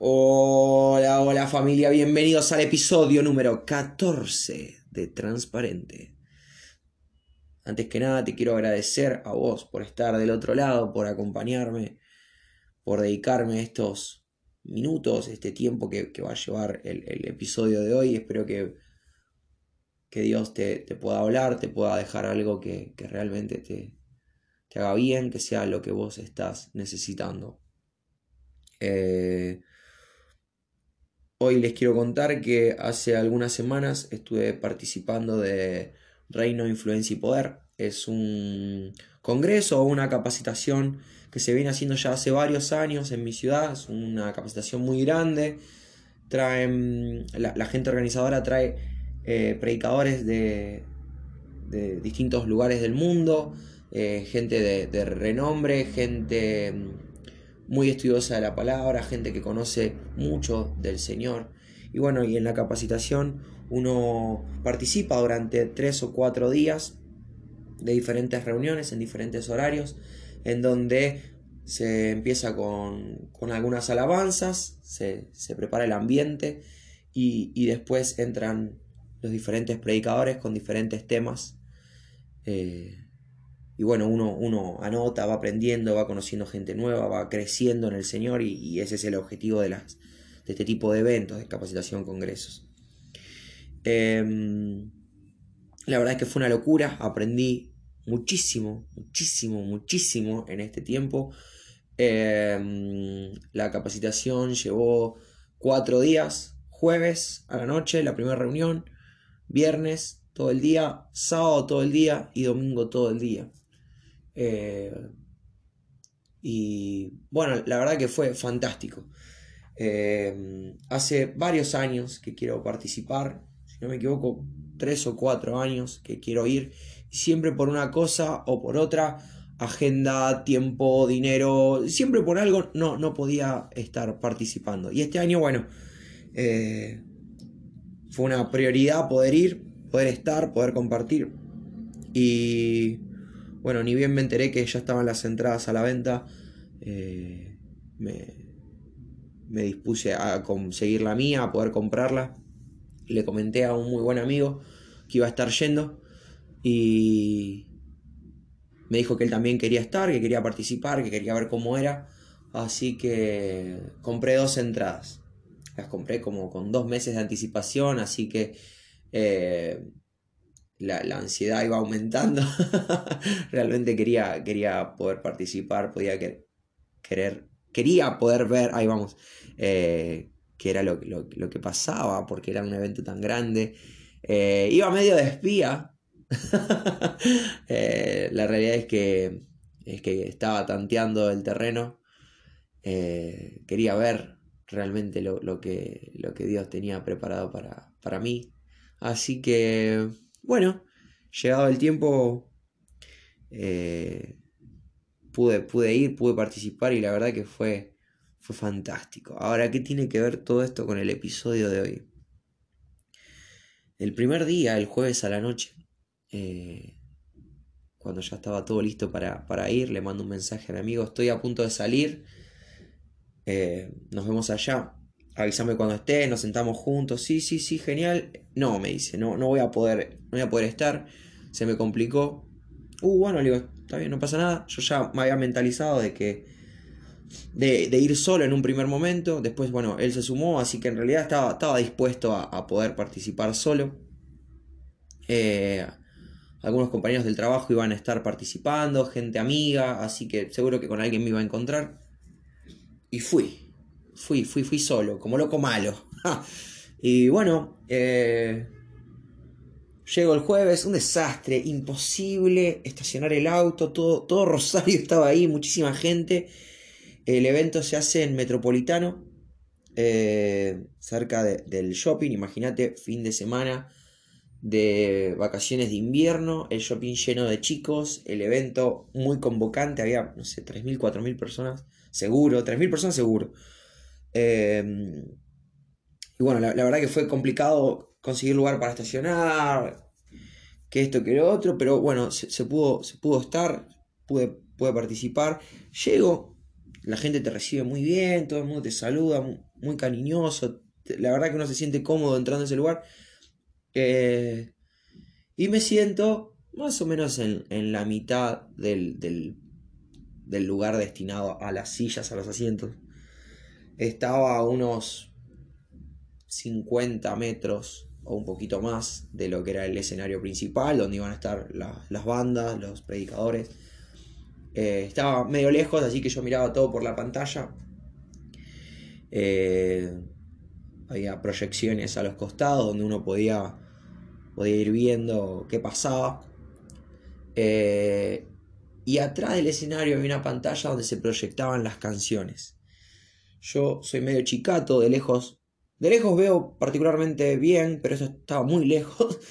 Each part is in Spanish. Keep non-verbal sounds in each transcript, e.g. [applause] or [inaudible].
Hola, hola familia, bienvenidos al episodio número 14 de Transparente. Antes que nada te quiero agradecer a vos por estar del otro lado, por acompañarme, por dedicarme estos minutos, este tiempo que, va a llevar el, episodio de hoy. Espero que, que Dios te, pueda hablar, te pueda dejar algo que, realmente te, te haga bien, que sea lo que vos estás necesitando. Eh, hoy les quiero contar que hace algunas semanas estuve participando de Reino, Influencia y Poder. Es un congreso o una capacitación que se viene haciendo ya hace varios años en mi ciudad. Es una capacitación muy grande. Traen, la, gente organizadora trae eh, predicadores de, de, distintos lugares del mundo, eh, gente de, de renombre, gente muy estudiosa de la palabra, gente que conoce mucho del Señor. Y bueno, y en la capacitación uno participa durante tres o cuatro días de diferentes reuniones en diferentes horarios, en donde se empieza con, algunas alabanzas, se, prepara el ambiente y, después entran los diferentes predicadores con diferentes temas. Eh, y bueno, uno, uno anota, va aprendiendo, va conociendo gente nueva, va creciendo en el Señor y, ese es el objetivo de, las, de este tipo de eventos, de capacitación, congresos. Em, la verdad es que fue una locura, aprendí muchísimo, muchísimo, muchísimo en este tiempo. Em, la capacitación llevó cuatro días, jueves a la noche, la primera reunión, viernes todo el día, sábado todo el día y domingo todo el día. Eh, y bueno, la verdad que fue fantástico. Eh, hace varios años que quiero participar, si no me equivoco, tres o cuatro años que quiero ir, siempre por una cosa o por otra, agenda, tiempo, dinero, siempre por algo no, no podía estar participando. Y este año, bueno, eh, fue una prioridad poder ir, poder estar, poder compartir. Y bueno, ni bien me enteré que ya estaban las entradas a la venta, eh, me, dispuse a conseguir la mía, a poder comprarla. Le comenté a un muy buen amigo que iba a estar yendo y me dijo que él también quería estar, que quería participar, que quería ver cómo era. Así que compré dos entradas. Las compré como con dos meses de anticipación, así que eh, la, ansiedad iba aumentando. [laughs] Realmente quería, quería poder participar, podía querer, quería poder ver, ahí vamos, eh, qué era lo, que pasaba, porque era un evento tan grande. Eh, iba medio de espía. [laughs] Eh, la realidad es que, es que estaba tanteando el terreno. quería ver realmente lo, que, lo que Dios tenía preparado para, para mí. Así que bueno, llegado el tiempo, eh, pude, pude ir, pude participar y la verdad que fue, fue fantástico. Ahora, ¿qué tiene que ver todo esto con el episodio de hoy? El primer día, el jueves a la noche, eh, cuando ya estaba todo listo para, ir, le mando un mensaje a mi amigo, estoy a punto de salir, eh, nos vemos allá avísame cuando esté, nos sentamos juntos, sí, sí, sí, genial. No, me dice, no, no voy a poder, no voy a poder estar, se me complicó. Uh, bueno, le digo, está bien, no pasa nada. Yo ya me había mentalizado de que, de, ir solo en un primer momento, después, bueno, él se sumó, así que en realidad estaba, estaba dispuesto a, poder participar solo. Eh, algunos compañeros del trabajo iban a estar participando, gente amiga, así que seguro que con alguien me iba a encontrar. Y fui fui, fui, fui solo, como loco malo. [laughs] y bueno, eh, llego el jueves, un desastre, imposible estacionar el auto, todo, todo [laughs] Rosario estaba ahí, muchísima gente. El evento se hace en Metropolitano, eh, cerca del shopping, imagínate, fin de semana de vacaciones de invierno, el shopping lleno de chicos, el evento muy convocante, había, no sé, 3.000, 4.000 personas, seguro, 3.000 personas seguro. Em, y bueno, la, verdad que fue complicado conseguir lugar para estacionar, que esto, que lo otro, pero bueno, se, pudo, se pudo estar, pude, participar. Llego, la gente te recibe muy bien, todo el mundo te saluda, muy cariñoso. La verdad que uno se siente cómodo entrando en ese lugar. Eh, y me siento más o menos en, la mitad del, del, lugar destinado a las sillas, a los asientos. Estaba a unos 50 metros o un poquito más de lo que era el escenario principal, donde iban a estar las bandas, los predicadores. Eh, estaba medio lejos, así que yo miraba todo por la pantalla. Eh, había proyecciones a los costados donde uno podía, podía ir viendo qué pasaba. Eh, y atrás del escenario había una pantalla donde se proyectaban las canciones. Yo soy medio chicato, de lejos. De lejos veo particularmente bien, pero eso estaba muy lejos. [laughs]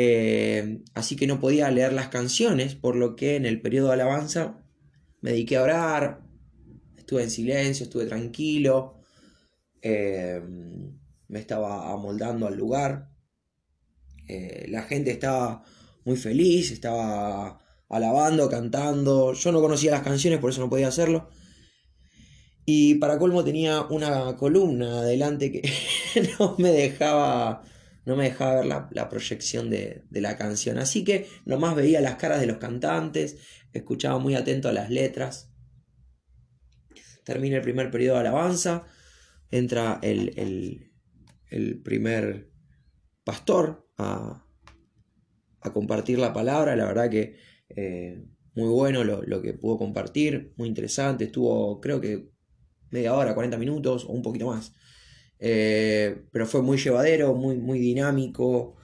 Eh, así que no podía leer las canciones, por lo que en el periodo de alabanza me dediqué a orar. Estuve en silencio, estuve tranquilo. Eh, me estaba amoldando al lugar. Eh, la gente estaba muy feliz, estaba alabando, cantando. Yo no conocía las canciones, por eso no podía hacerlo. Y para colmo tenía una columna adelante que [laughs] no me dejaba. No me dejaba ver la, proyección de, la canción. Así que nomás veía las caras de los cantantes, escuchaba muy atento a las letras. Termina el primer periodo de alabanza. Entra el, primer pastor a, a compartir la palabra. La verdad que eh, muy bueno lo, que pudo compartir, muy interesante. Estuvo, creo que media hora, 40 minutos o un poquito más. Eh, pero fue muy llevadero, muy, muy dinámico.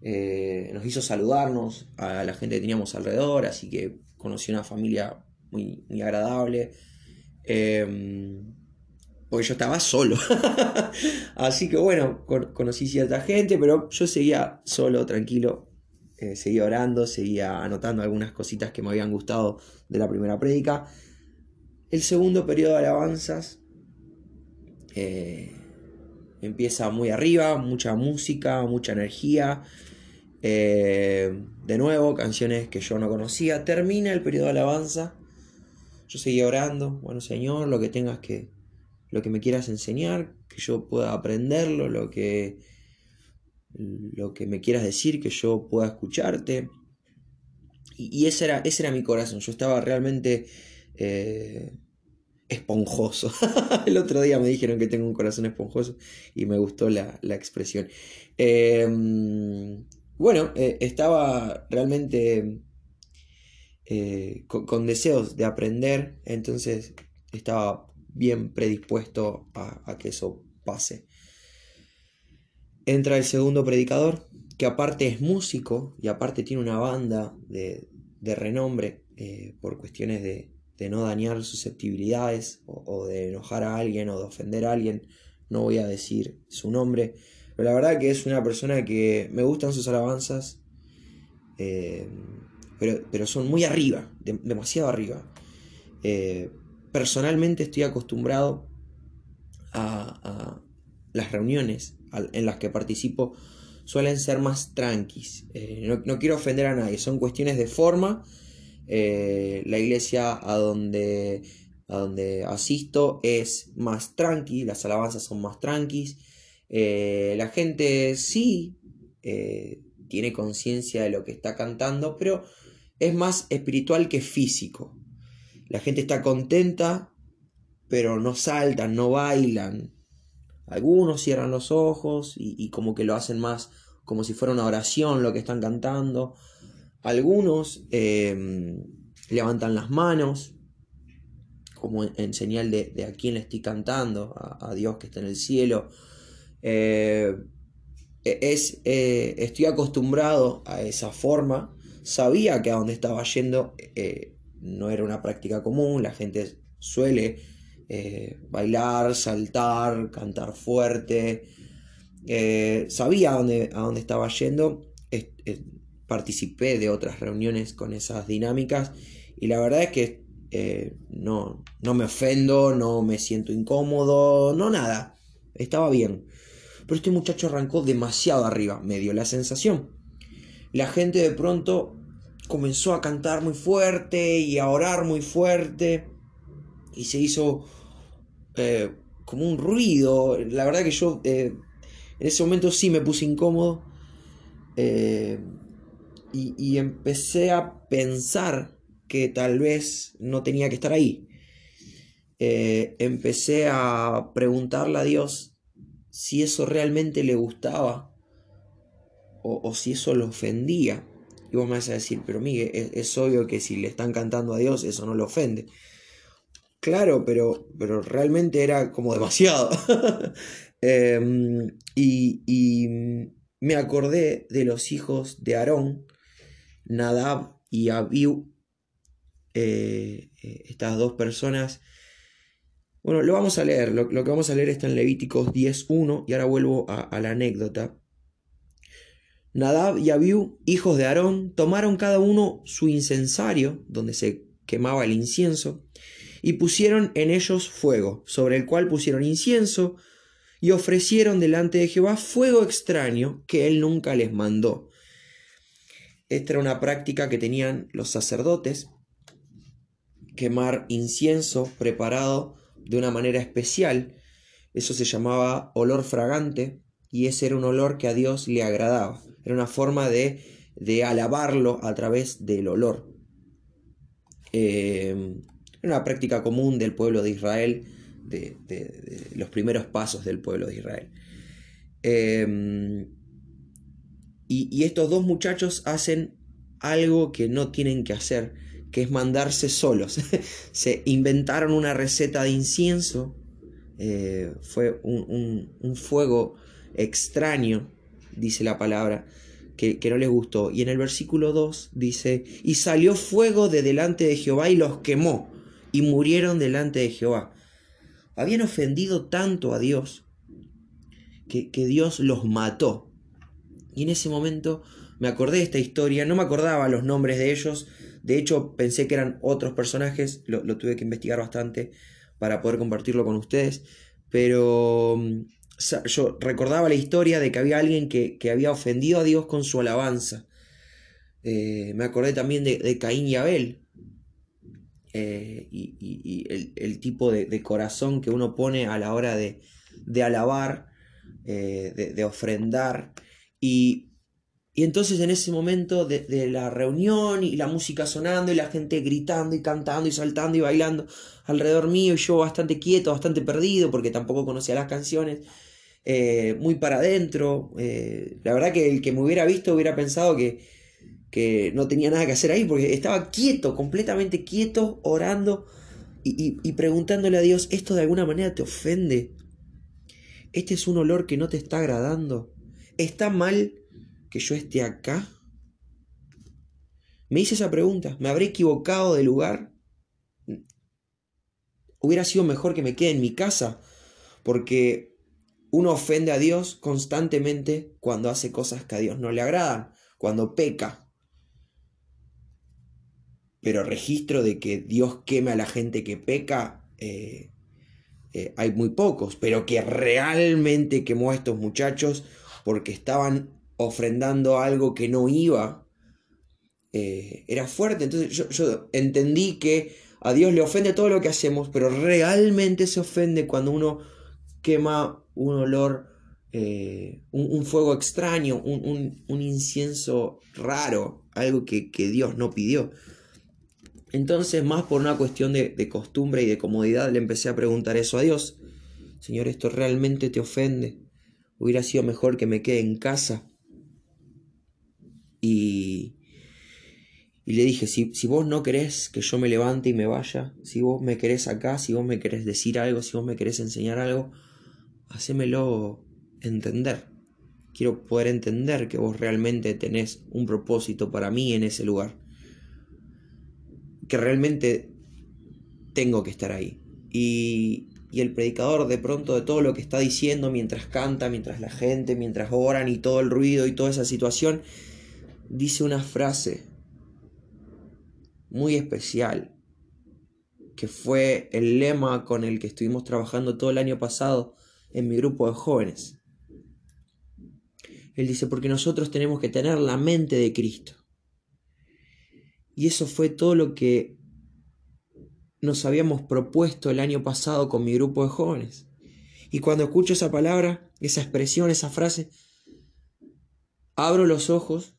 Eh, nos hizo saludarnos a la gente que teníamos alrededor, así que conocí una familia muy, muy agradable. porque yo estaba solo. [laughs] así que bueno, conocí cierta gente, pero yo seguía solo, tranquilo, eh, seguía orando, seguía anotando algunas cositas que me habían gustado de la primera prédica. El segundo periodo de alabanzas eh, empieza muy arriba, mucha música, mucha energía. Eh, de nuevo, canciones que yo no conocía. Termina el periodo de alabanza. Yo seguía orando. Bueno, Señor, lo que tengas que. Lo que me quieras enseñar, que yo pueda aprenderlo, lo que lo que me quieras decir, que yo pueda escucharte. Y, ese, era, ese era mi corazón, yo estaba realmente eh, esponjoso. [laughs] El otro día me dijeron que tengo un corazón esponjoso y me gustó la, expresión. Em, bueno, eh, estaba realmente eh, con, deseos de aprender, entonces estaba bien predispuesto a que eso pase entra el segundo predicador, que aparte es músico y aparte tiene una banda de, renombre eh, por cuestiones de, no dañar susceptibilidades o, de enojar a alguien o de ofender a alguien. No voy a decir su nombre, pero la verdad que es una persona que me gustan sus alabanzas, eh, pero, son muy arriba, demasiado arriba. Eh, personalmente estoy acostumbrado a las reuniones en las que participo suelen ser más tranquis. Eh, no, quiero ofender a nadie, son cuestiones de forma. Eh, la iglesia a donde, a donde asisto es más tranqui, las alabanzas son más tranquis. Eh, la gente sí tiene conciencia de lo que está cantando, pero es más espiritual que físico. La gente está contenta, pero no saltan, no bailan, algunos cierran los ojos y, como que lo hacen más como si fuera una oración lo que están cantando. Algunos em, levantan las manos como en, señal de, a quién le estoy cantando, a, Dios que está en el cielo. Eh, e, es, eh, estoy acostumbrado a esa forma. Sabía que a donde estaba yendo eh, no era una práctica común, la gente suele bailar, saltar, cantar fuerte. Sabía a dónde, a dónde estaba yendo. Participé de otras reuniones con esas dinámicas y la verdad es que eh, no, no me ofendo, no me siento incómodo, no nada. Estaba bien. Pero este muchacho arrancó demasiado arriba, me dio la sensación. La gente de pronto comenzó a cantar muy fuerte y a orar muy fuerte y se hizo eh, como un ruido. La verdad que yo eh, en ese momento sí me puse incómodo. Y, empecé a pensar que tal vez no tenía que estar ahí. Eh, empecé a preguntarle a Dios si eso realmente le gustaba o, si eso lo ofendía. Y vos me vas a decir, pero Miguel, es, obvio que si le están cantando a Dios, eso no lo ofende. Claro, pero, pero realmente era como demasiado. [laughs] eh, y, y, me acordé de los hijos de Aarón, Nadab y Abiú, eh, estas dos personas. Bueno, lo vamos a leer, lo, que vamos a leer está en Levíticos 10.1 y ahora vuelvo a, a la anécdota. Nadab y Abiú, hijos de Aarón, tomaron cada uno su incensario, donde se quemaba el incienso, y pusieron en ellos fuego, sobre el cual pusieron incienso, y ofrecieron delante de Jehová fuego extraño que él nunca les mandó. Esta era una práctica que tenían los sacerdotes, quemar incienso preparado de una manera especial. Eso se llamaba olor fragante y ese era un olor que a Dios le agradaba. Era una forma de, de alabarlo a través del olor. Eh, era una práctica común del pueblo de Israel, de, los primeros pasos del pueblo de Israel. Eh, y, estos dos muchachos hacen algo que no tienen que hacer, que es mandarse solos. [laughs] Se inventaron una receta de incienso, eh, fue un, un, un, fuego extraño, dice la palabra, que, que, no les gustó. Y en el versículo 2 dice, y salió fuego de delante de Jehová y los quemó, y murieron delante de Jehová. Habían ofendido tanto a Dios que, que Dios los mató. Y en ese momento me acordé de esta historia, no me acordaba los nombres de ellos, de hecho pensé que eran otros personajes, lo, tuve que investigar bastante para poder compartirlo con ustedes, pero mm, yo recordaba la historia de que había alguien que, que había ofendido a Dios con su alabanza. Eh, me acordé también de, Caín y Abel. Eh, y, el, tipo de, corazón que uno pone a la hora de, de alabar, eh, de, ofrendar. Y y entonces en ese momento de, de, la reunión y la música sonando y la gente gritando y cantando y saltando y bailando alrededor mío y yo bastante quieto, bastante perdido porque tampoco conocía las canciones, eh, muy para adentro. Eh, la verdad que el que me hubiera visto hubiera pensado que, que no tenía nada que hacer ahí porque estaba quieto, completamente quieto, orando y, y, y preguntándole a Dios, ¿esto de alguna manera te ofende? ¿Este es un olor que no te está agradando? ¿Está mal? que yo esté acá? Me hice esa pregunta. ¿Me habré equivocado de lugar? Hubiera sido mejor que me quede en mi casa, porque uno ofende a Dios constantemente cuando hace cosas que a Dios no le agradan, cuando peca. Pero registro de que Dios queme a la gente que peca, eh, eh, hay muy pocos, pero que realmente quemó a estos muchachos porque estaban ofrendando algo que no iba, eh, era fuerte. Entonces yo, entendí que a Dios le ofende todo lo que hacemos, pero realmente se ofende cuando uno quema un olor, eh, un, fuego extraño, un, incienso raro, algo que, Dios no pidió. Entonces, más por una cuestión de costumbre y de comodidad, le empecé a preguntar eso a Dios. Señor, ¿esto realmente te ofende? Hubiera sido mejor que me quede en casa y, y le dije, si, si vos no querés que yo me levante y me vaya, si vos me querés acá, si vos me querés decir algo, si vos me querés enseñar algo, hacémelo entender. Quiero poder entender que vos realmente tenés un propósito para mí en ese lugar. Que realmente tengo que estar ahí. Y, y el predicador de pronto de todo lo que está diciendo mientras canta, mientras la gente, mientras oran y todo el ruido y toda esa situación, dice una frase muy especial, que fue el lema con el que estuvimos trabajando todo el año pasado en mi grupo de jóvenes. Él dice, porque nosotros tenemos que tener la mente de Cristo. Y eso fue todo lo que nos habíamos propuesto el año pasado con mi grupo de jóvenes. Y cuando escucho esa palabra, esa expresión, esa frase, abro los ojos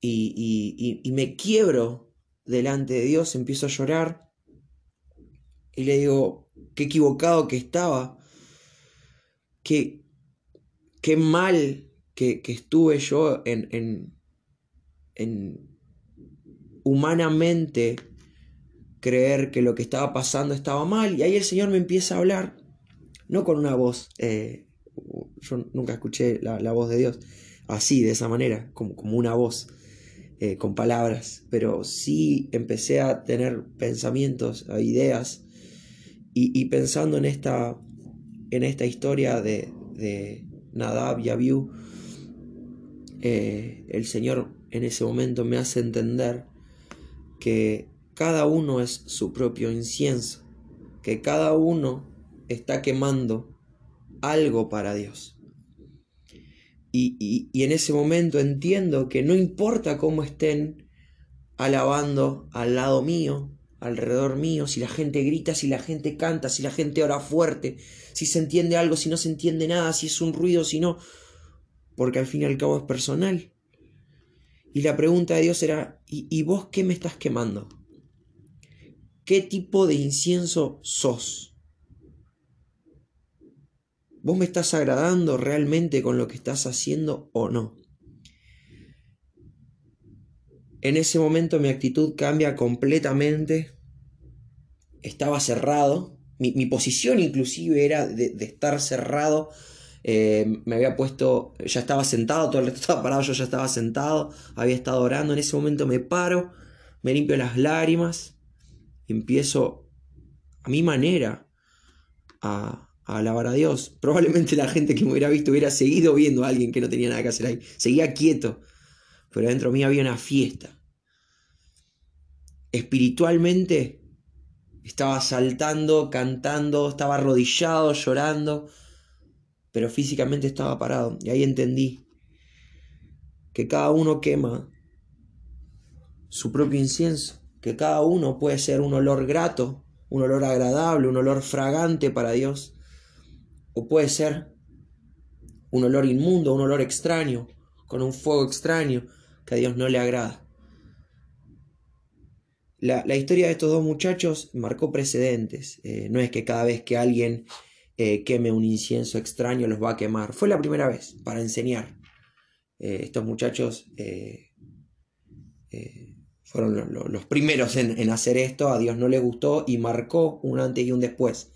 y, y, me quiebro delante de Dios, empiezo a llorar y le digo, qué equivocado que estaba, qué, qué mal que, estuve yo en, en, en humanamente creer que lo que estaba pasando estaba mal. Y ahí el Señor me empieza a hablar, no con una voz, eh, yo nunca escuché la, voz de Dios así, de esa manera, como, como una voz, eh, con palabras, pero sí empecé a tener pensamientos, ideas, y, pensando en esta, en esta historia de, de Nadab y Abiú, eh, el Señor en ese momento me hace entender que cada uno es su propio incienso, que cada uno está quemando algo para Dios. Y, en ese momento entiendo que no importa cómo estén alabando al lado mío, alrededor mío, si la gente grita, si la gente canta, si la gente ora fuerte, si se entiende algo, si no se entiende nada, si es un ruido, si no, porque al fin y al cabo es personal. Y la pregunta de Dios era, ¿y, vos qué me estás quemando? ¿Qué tipo de incienso sos? ¿Vos me estás agradando realmente con lo que estás haciendo o no? En ese momento mi actitud cambia completamente. Estaba cerrado. Mi, posición inclusive era de, estar cerrado eh, me había puesto, ya estaba sentado, todo el resto estaba parado, yo ya estaba sentado, había estado orando, en ese momento me paro, me limpio las lágrimas, empiezo a mi manera a, alabar a Dios. [laughs] Probablemente la gente que me hubiera visto hubiera seguido viendo a alguien que no tenía nada que hacer ahí, seguía quieto, pero dentro mí había una fiesta. Espiritualmente estaba saltando, cantando, estaba arrodillado, llorando pero físicamente estaba parado. Y ahí entendí que cada uno quema su propio incienso, que cada uno puede ser un olor grato, un olor agradable, un olor fragante para Dios, o puede ser un olor inmundo, un olor extraño, con un fuego extraño que a Dios no le agrada. La, historia de estos dos muchachos marcó precedentes. Eh, no es que cada vez que alguien eh, queme un incienso extraño, los va a quemar. Fue la primera vez para enseñar. Eh, estos muchachos fueron los primeros en, hacer esto, a Dios no le gustó y marcó un antes y un después.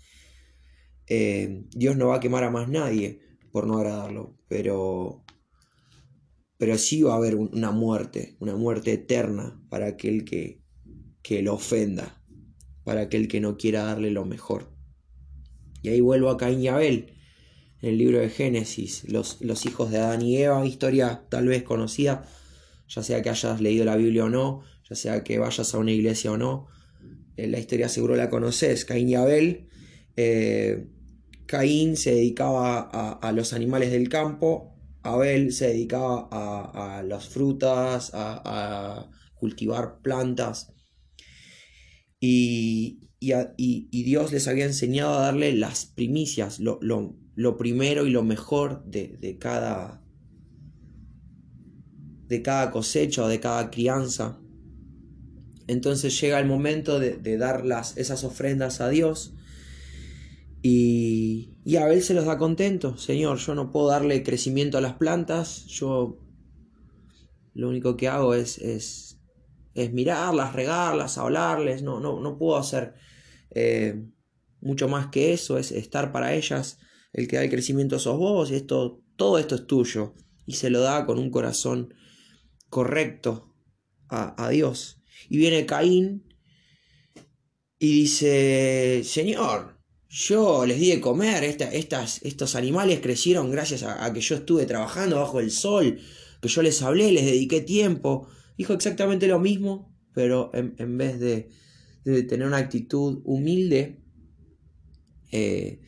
Dios no va a quemar a más nadie por no agradarlo, pero, pero sí va a haber una muerte, una muerte eterna para aquel que, que lo ofenda, para aquel que no quiera darle lo mejor. Y ahí vuelvo a Caín y Abel, en el libro de Génesis, los, los hijos de Adán y Eva, historia tal vez conocida, ya sea que hayas leído la Biblia o no, sea que vayas a una iglesia o no, eh, la historia seguro la conoces, Caín y Abel. Eh, Caín se dedicaba a, los animales del campo, Abel se dedicaba a, las frutas, a, cultivar plantas. Y, Dios les había enseñado a darle las primicias, lo, primero y lo mejor de, cada, de cada cosecha de cada crianza. Entonces llega el momento de, dar las, esas ofrendas a Dios. Y, y Abel se los da contento. Señor, yo no puedo darle crecimiento a las plantas. Yo lo único que hago es, es, mirarlas, regarlas, hablarles. No, no, no puedo hacer eh, mucho más que eso, es estar para ellas. El que da el crecimiento sos vos y esto, todo esto es tuyo. Y se lo da con un corazón correcto a, Dios. Y viene Caín y dice, Señor, yo les di de comer, estas, estos animales crecieron gracias a, que yo estuve trabajando bajo el sol, que yo les hablé, les dediqué tiempo. Dijo exactamente lo mismo, pero en vez de, de tener una actitud humilde, eh,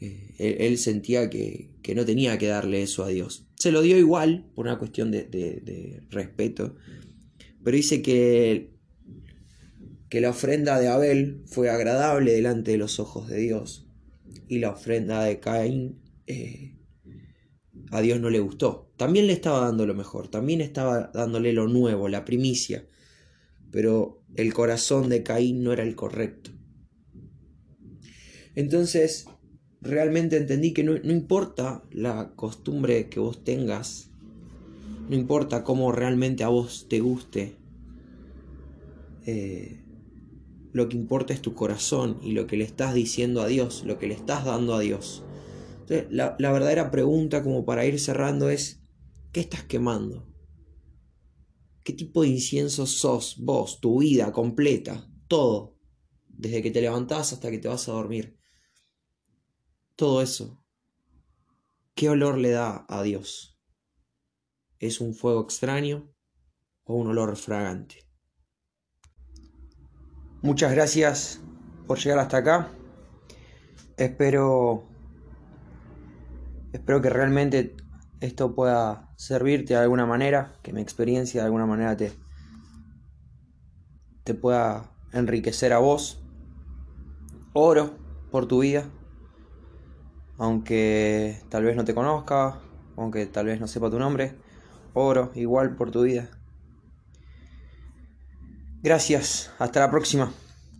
eh, él, sentía que, no tenía que darle eso a Dios. Se lo dio igual, por una cuestión de, respeto, pero dice que, que la ofrenda de Abel fue agradable delante de los ojos de Dios. y la ofrenda de Caín eh, a Dios no le gustó. También le estaba dando lo mejor, también estaba dándole lo nuevo, la primicia, pero el corazón de Caín no era el correcto. Entonces, realmente entendí que no, importa la costumbre que vos tengas, no importa cómo realmente a vos te guste, eh, lo que importa es tu corazón y lo que le estás diciendo a Dios, lo que le estás dando a Dios. La, la verdadera pregunta como para ir cerrando es, ¿qué estás quemando? ¿Qué tipo de incienso sos vos, tu vida completa, todo, desde que te levantás hasta que te vas a dormir? Todo eso, ¿qué olor le da a Dios? ¿Es un fuego extraño o un olor fragante? Muchas gracias por llegar hasta acá. Espero espero que realmente esto pueda servirte de alguna manera, que mi experiencia de alguna manera te te pueda enriquecer a vos. Oro por tu vida, aunque tal vez no te conozca, aunque tal vez no sepa tu nombre, oro igual por tu vida. Gracias, hasta la próxima.